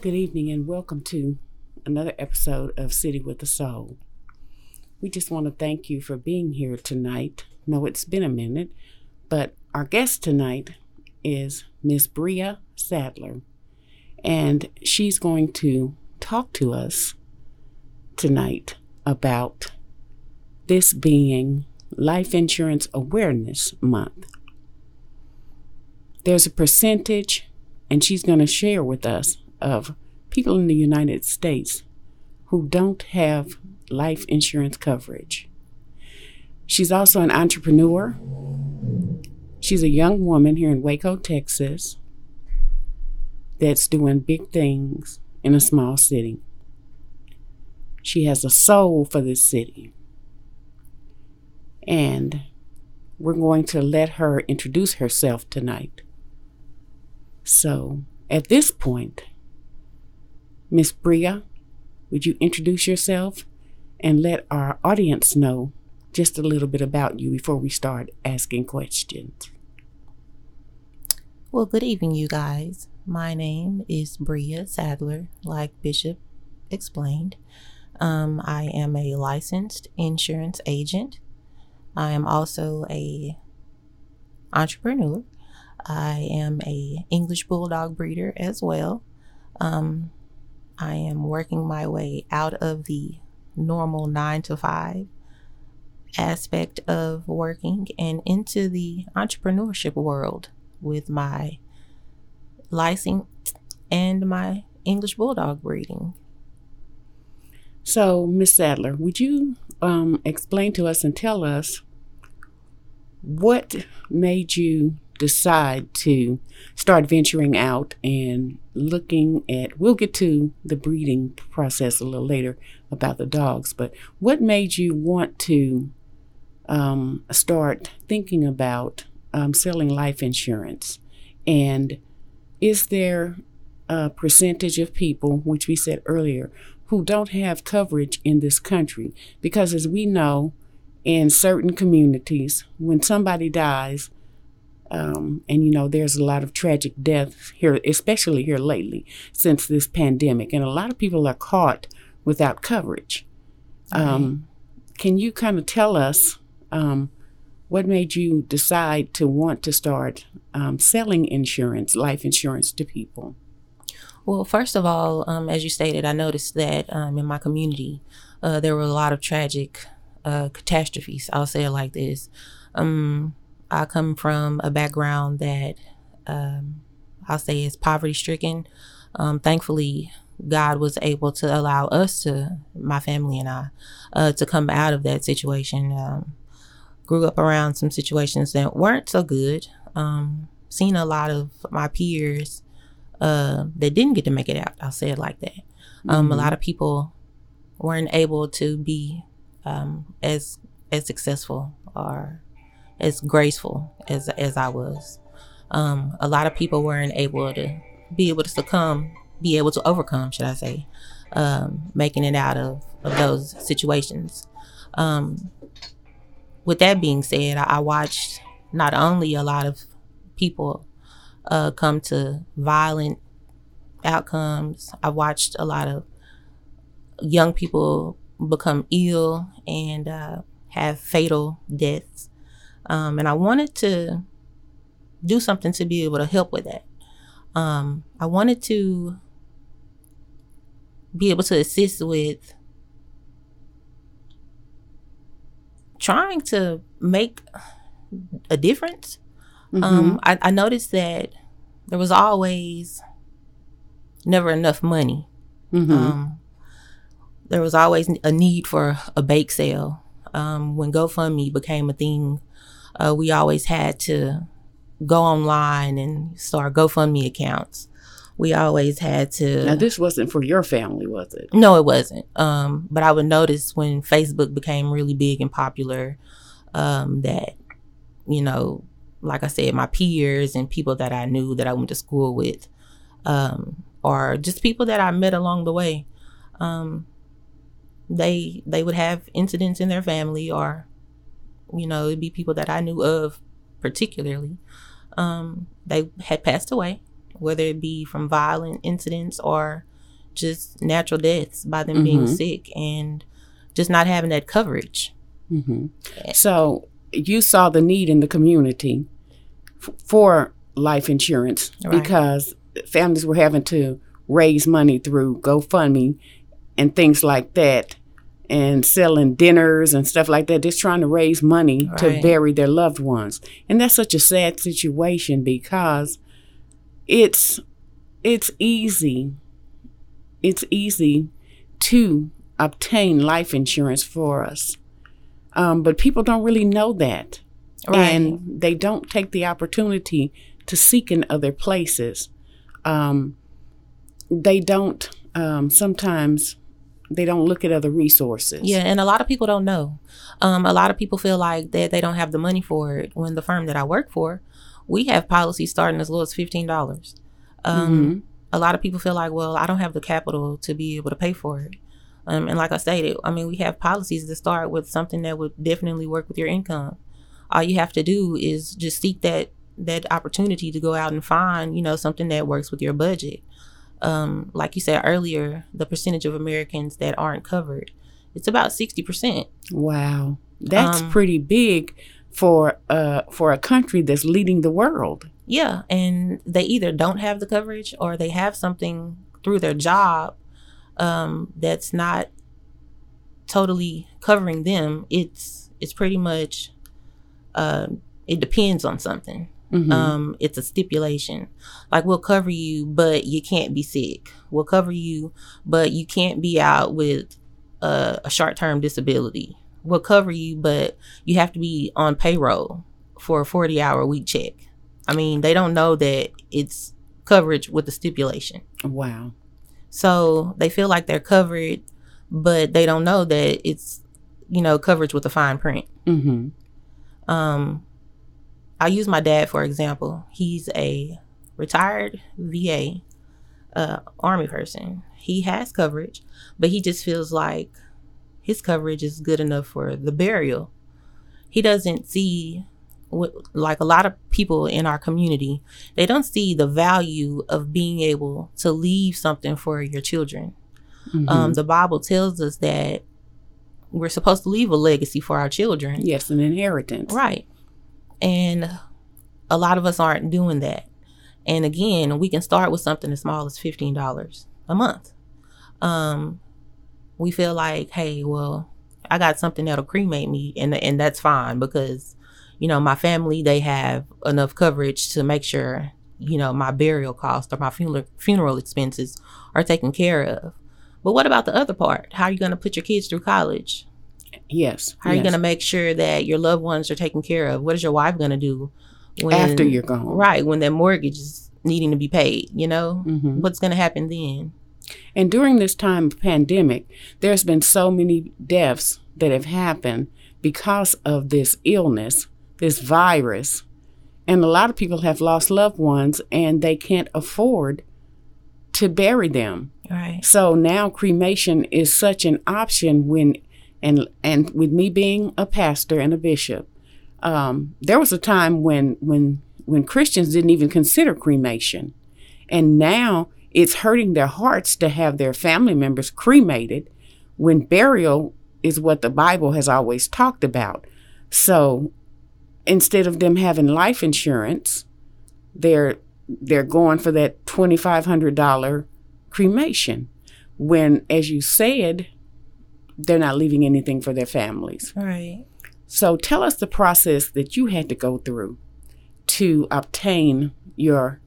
Good evening and welcome to another episode of City with a Soul. We just want to thank you for being here tonight. No, it's been a minute, but our guest tonight is Miss Bria Sadler, and she's going to talk to us tonight about this being Life Insurance Awareness Month. There's a percentage, and she's going to share with us, of people in the United States who don't have life insurance coverage. She's also an entrepreneur. She's a young woman here in Waco, Texas, that's doing big things in a small city. She has a soul for this city. And we're going to let her introduce herself tonight. So, at this point, Miss Bria, would you introduce yourself and let our audience know just a little bit about you before we start asking questions? Well, good evening, you guys. My name is Bria Sadler, like Bishop explained. Um, I am a licensed insurance agent. I am also a entrepreneur. I am a English bulldog breeder as well. Um, I am working my way out of the normal nine to five aspect of working and into the entrepreneurship world with my license and my English bulldog breeding. So, Miss Sadler, would you um, explain to us and tell us what made you decide to start venturing out and looking at? We'll get to the breeding process a little later about the dogs, but what made you want to um, start thinking about um, selling life insurance? And is there a percentage of people, which we said earlier, who don't have coverage in this country? Because as we know, in certain communities, when somebody dies, um, and you know, there's a lot of tragic deaths here, especially here lately since this pandemic, and a lot of people are caught without coverage. Um, can you kind of tell us um, what made you decide to want to start um, selling insurance, life insurance to people? Well, first of all, um, as you stated, I noticed that um, in my community, uh, there were a lot of tragic uh, catastrophes. I'll say it like this. I come from a background that um, I'll say is poverty stricken. Um, thankfully, God was able to allow us to, my family and I, uh, to come out of that situation. Um, grew up around some situations that weren't so good. Um, seen a lot of my peers uh, that didn't get to make it out. I'll say it like that. Um, A lot of people weren't able to be um, as as successful or as graceful as as I was. Um, a lot of people weren't able to be able to succumb, be able to overcome, should I say, um, making it out of, of those situations. Um, with that being said, I, I watched not only a lot of people uh, come to violent outcomes, I watched a lot of young people become ill and uh, have fatal deaths. Um, and I wanted to do something to be able to help with that. Um, I wanted to be able to assist with trying to make a difference. Mm-hmm. Um, I, I noticed that there was always never enough money. Mm-hmm. Um, there was always a need for a bake sale. Um, when GoFundMe became a thing, uh, we always had to go online and start GoFundMe accounts. We always had to. now, this wasn't for your family, was it? No, it wasn't. Um, but I would notice when Facebook became really big and popular, um, that, you know, like I said, my peers and people that I knew that I went to school with, um, or just people that I met along the way, um, they they would have incidents in their family, or, you know, it'd be people that I knew of particularly. Um, they had passed away, whether it be from violent incidents or just natural deaths by them being Mhm. sick and just not having that coverage. hmm So you saw the need in the community f- for life insurance Right. because families were having to raise money through GoFundMe and things like that, and selling dinners and stuff like that, just trying to raise money to bury their loved ones. And that's such a sad situation because it's it's easy it's easy to obtain life insurance for us. Um, but people don't really know that. And they don't take the opportunity to seek in other places. Um, they don't, um, sometimes, they don't look at other resources. Yeah, and a lot of people don't know. Um, a lot of people feel like that they don't have the money for it. When the firm that I work for, we have policies starting as low as fifteen dollars. Um, A lot of people feel like, well, I don't have the capital to be able to pay for it. Um, and like I stated, I mean, we have policies that start with something that would definitely work with your income. All you have to do is just seek that that opportunity to go out and find, you know, something that works with your budget. Um, like you said earlier, the percentage of Americans that aren't covered, it's about sixty percent. Wow. That's Um, pretty big for uh for a country that's leading the world. Yeah, and they either don't have the coverage or they have something through their job um, that's not totally covering them. It's it's pretty much uh, it depends on something. Mhm. Um, it's a stipulation. Like we'll cover you, but you can't be sick. We'll cover you, but you can't be out with a, a short term disability. We'll cover you, but you have to be on payroll for a 40 hour week check. I mean, they don't know that it's coverage with the stipulation. wow. So they feel like they're covered, but they don't know that it's, you know, coverage with the fine print. Mm-hmm. Um, I'll use my dad for example. He's a retired VA uh, Army person. He has coverage, but he just feels like his coverage is good enough for the burial. He doesn't see what, like a lot of people in our community, they don't see the value of being able to leave something for your children. Um, the Bible tells us that we're supposed to leave a legacy for our children. Yes, an inheritance. Right. And a lot of us aren't doing that. And again, we can start with something as small as $15 a month. Um, we feel like, hey, well, I got something that'll cremate me and and that's fine because you know, my family they have enough coverage to make sure, you know, my burial cost or my funeral funeral expenses are taken care of. But what about the other part? How are you going to put your kids through college? Yes. How are you going to make sure that your loved ones are taken care of? What is your wife going to do when, After you're gone. Right, when that mortgage is needing to be paid, you know? Mhm. What's going to happen then? And during this time of pandemic, there's been so many deaths that have happened because of this illness, this virus. And a lot of people have lost loved ones and they can't afford to bury them. Right. So now cremation is such an option when and and with me being a pastor and a bishop, um, there was a time when when when Christians didn't even consider cremation. And now it's hurting their hearts to have their family members cremated when burial is what the Bible has always talked about. So instead of them having life insurance, they're they're going for that twenty five hundred dollar cremation. When, as you said, they're not leaving anything for their families. Right. So tell us the process that you had to go through to obtain your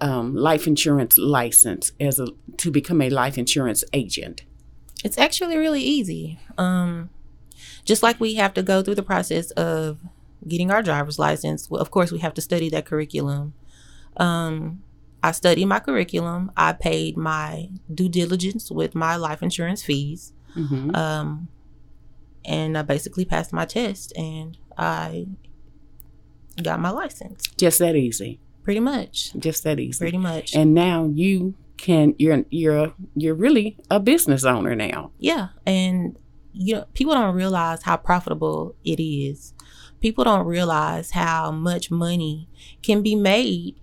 um, life insurance license as a to become a life insurance agent. It's actually really easy. Um, just like we have to go through the process of getting our driver's license. Well, of course, we have to study that curriculum. Um, I studied my curriculum. I paid my due diligence with my life insurance fees. Mm-hmm. Um, and I basically passed my test and I got my license. Just that easy. Pretty much. Just that easy. Pretty much. And now you can you're you're you're really a business owner now. Yeah, and you know, people don't realize how profitable it is. People don't realize how much money can be made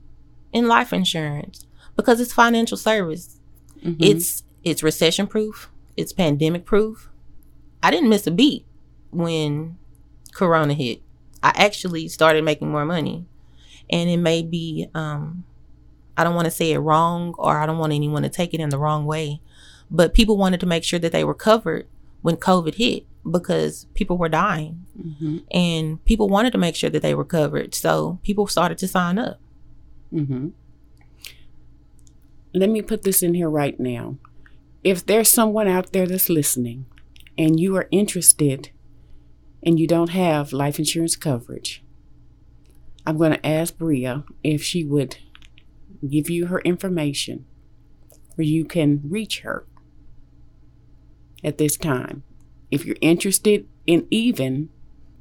in life insurance because it's financial service. Mhm. It's it's recession proof. It's pandemic proof. I didn't miss a beat when Corona hit. I actually started making more money, and it may be um, I don't want to say it wrong, or I don't want anyone to take it in the wrong way, but people wanted to make sure that they were covered when COVID hit because people were dying, Mhm. and people wanted to make sure that they were covered. So people started to sign up. Mm-hmm. Let me put this in here right now. If there's someone out there that's listening and you are interested and you don't have life insurance coverage, I'm going to ask Bria if she would give you her information where you can reach her at this time. If you're interested in even,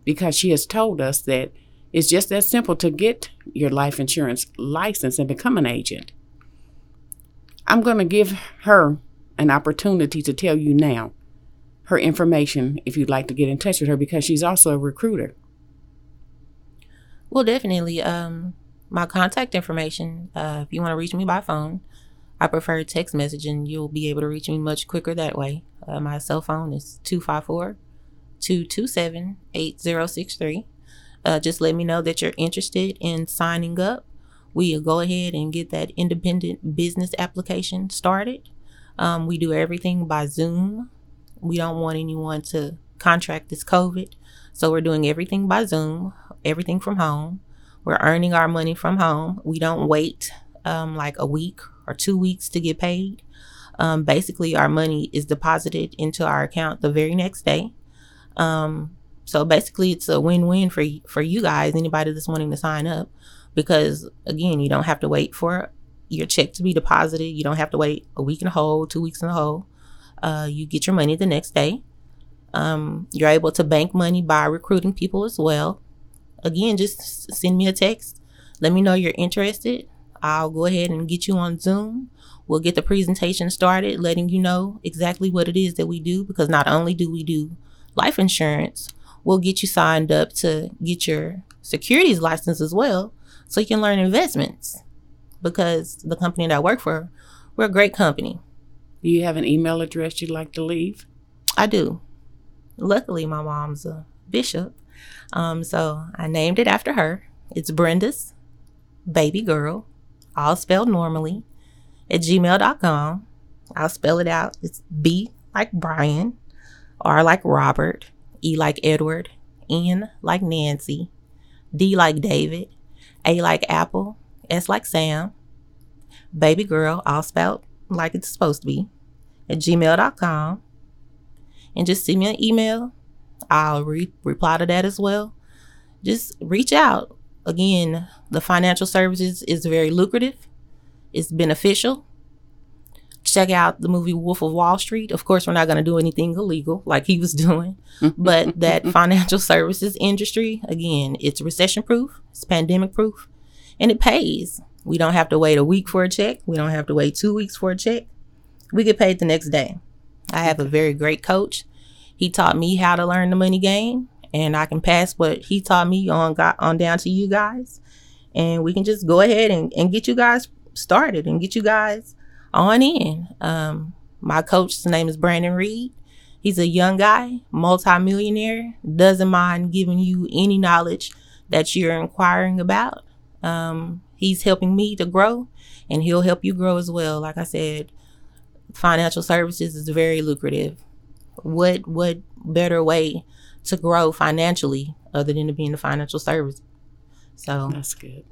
because she has told us that it's just that simple to get your life insurance license and become an agent. I'm going to give her an opportunity to tell you now her information if you'd like to get in touch with her because she's also a recruiter. Well, definitely. Um, my contact information. Uh, if you want to reach me by phone, I prefer text messaging. You'll be able to reach me much quicker that way. Uh, my cell phone is 254 227 8063. Uh, just let me know that you're interested in signing up. We'll go ahead and get that independent business application started. Um, we do everything by Zoom. We don't want anyone to contract this COVID. So we're doing everything by Zoom, everything from home. We're earning our money from home. We don't wait um, like a week or two weeks to get paid. Um, basically, our money is deposited into our account the very next day. Um, so basically, it's a win-win for for you guys, anybody that's wanting to sign up, because again, you don't have to wait for your check to be deposited. You don't have to wait a week in a hole, two weeks in a hole. Uh, you get your money the next day. Um, you're able to bank money by recruiting people as well. Again, just send me a text. Let me know you're interested. I'll go ahead and get you on Zoom. We'll get the presentation started, letting you know exactly what it is that we do. Because not only do we do life insurance, we'll get you signed up to get your securities license as well, so you can learn investments. Because the company that I work for, we're a great company. Do you have an email address you'd like to leave? I do. Luckily, my mom's a bishop. Um, so I named it after her. It's Brenda's baby girl, all spelled normally, at gmail.com. I'll spell it out. It's B like Brian, R like Robert, E like Edward, N like Nancy, D like David, A like Apple, S like Sam, baby girl, all spelled like it's supposed to be, at gmail.com and just send me an email. I'll re- reply to that as well. Just reach out. Again, the financial services is very lucrative. It's beneficial. Check out the movie Wolf of Wall Street. Of course, we're not going to do anything illegal like he was doing, but that financial services industry, again, it's recession proof, it's pandemic proof, and it pays. We don't have to wait a week for a check. We don't have to wait two weeks for a check. We get paid the next day. I have a very great coach. He taught me how to learn the money game, and I can pass what he taught me on got on down to you guys, and we can just go ahead and, and get you guys started and get you guys on in. Um, my coach's name is Brandon Reed. He's a young guy, multimillionaire, doesn't mind giving you any knowledge that you're inquiring about. Um, he's helping me to grow, and he'll help you grow as well. Like I said, financial services is very lucrative. What what better way to grow financially other than to be in the financial service? So That's good.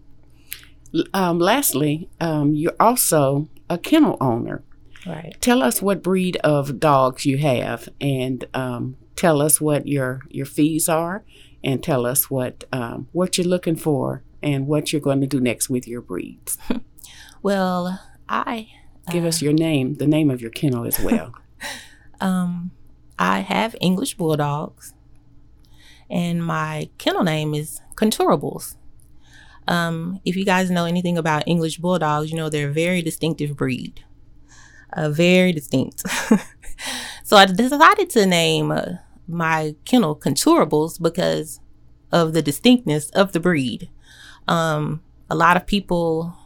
Um, lastly, um, you're also a kennel owner. right. Tell us what breed of dogs you have, and um, tell us what your your fees are, and tell us what um, what you're looking for, and what you're going to do next with your breeds. Well, I Give us your name, the name of your kennel as well. Um, I have English bulldogs, and my kennel name is Contourables. Um, if you guys know anything about English bulldogs, you know they're a very distinctive breed. Uh, very distinct. so I decided to name uh, my kennel Contourables because of the distinctness of the breed. Um, a lot of people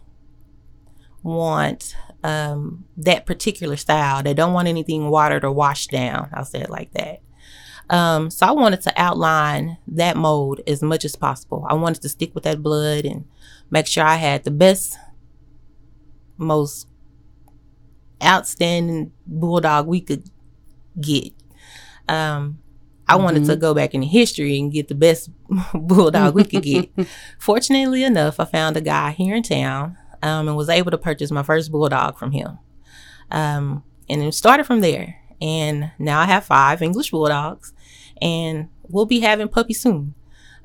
want um, that particular style. They don't want anything watered or washed down. I'll say it like that. Um, so I wanted to outline that mold as much as possible. I wanted to stick with that blood and make sure I had the best, most outstanding bulldog we could get. Um, I wanted to go back in history and get the best bulldog we could get. Fortunately enough, I found a guy here in town um, and was able to purchase my first bulldog from him. Um, and it started from there. And now I have five English bulldogs, and we'll be having puppies soon.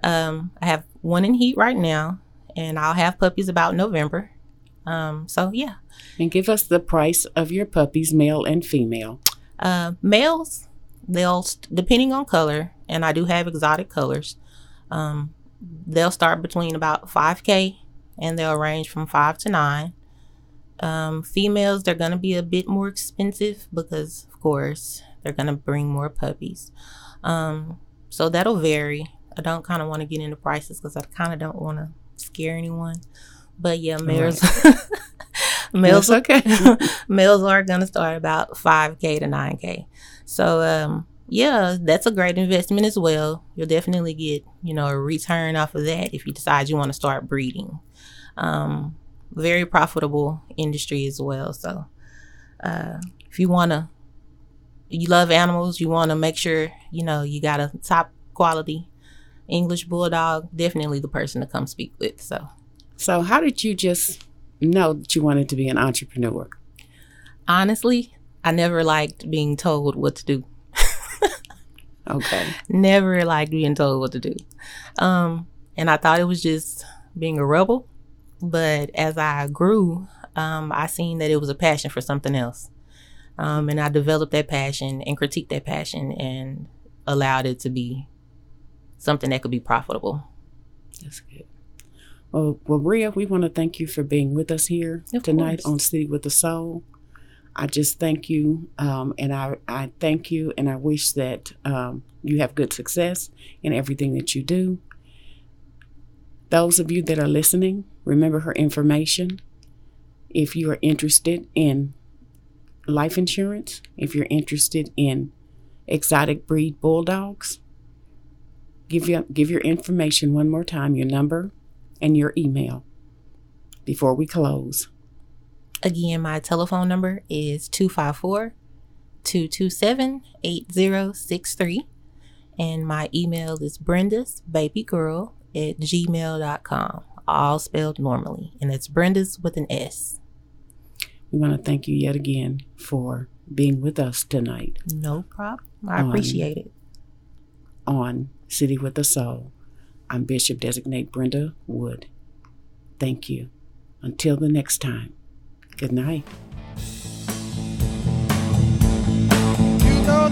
Um, I have one in heat right now, and I'll have puppies about November. Um, so yeah, and give us the price of your puppies, male and female. uh, males, they'll depending on color, and I do have exotic colors. Um, they'll start between about five k, and they'll range from five to nine. Um, females, they're gonna be a bit more expensive because, of course, they're gonna bring more puppies. Um, so that'll vary. I don't kind of want to get into prices because I kind of don't want to scare anyone. But yeah, males, males, That's okay. males are gonna start about five k to nine k. So um, yeah, that's a great investment as well. You'll definitely get you know a return off of that if you decide you want to start breeding. Um, very profitable industry as well. So uh, if you wanna, you love animals, you want to make sure you know you got a top quality English bulldog. Definitely the person to come speak with. So. so, how did you just know that you wanted to be an entrepreneur? honestly, I never liked being told what to do. Okay. Never liked being told what to do. Um, and I thought it was just being a rebel. But as I grew, um, I seen that it was a passion for something else. Um, and I developed that passion and critiqued that passion and allowed it to be something that could be profitable. That's good. Well, well, Bria, we want to thank you for being with us here Of tonight course. on City with the Soul. I just thank you, um, and I, I thank you, and I wish that um, you have good success in everything that you do. Those of you that are listening, remember her information. If you are interested in life insurance, if you're interested in exotic breed bulldogs, give your give your information one more time, your number and your email before we close. Again, my telephone number is 254 227 8063. And my email is Brenda's baby girl at gmail.com, all spelled normally. And it's Brenda's with an S. We want to thank you yet again for being with us tonight No problem. I Um, appreciate it. on City with the Soul. I'm Bishop Designate Brenda Wood. Thank you. Until the next time, good night. You know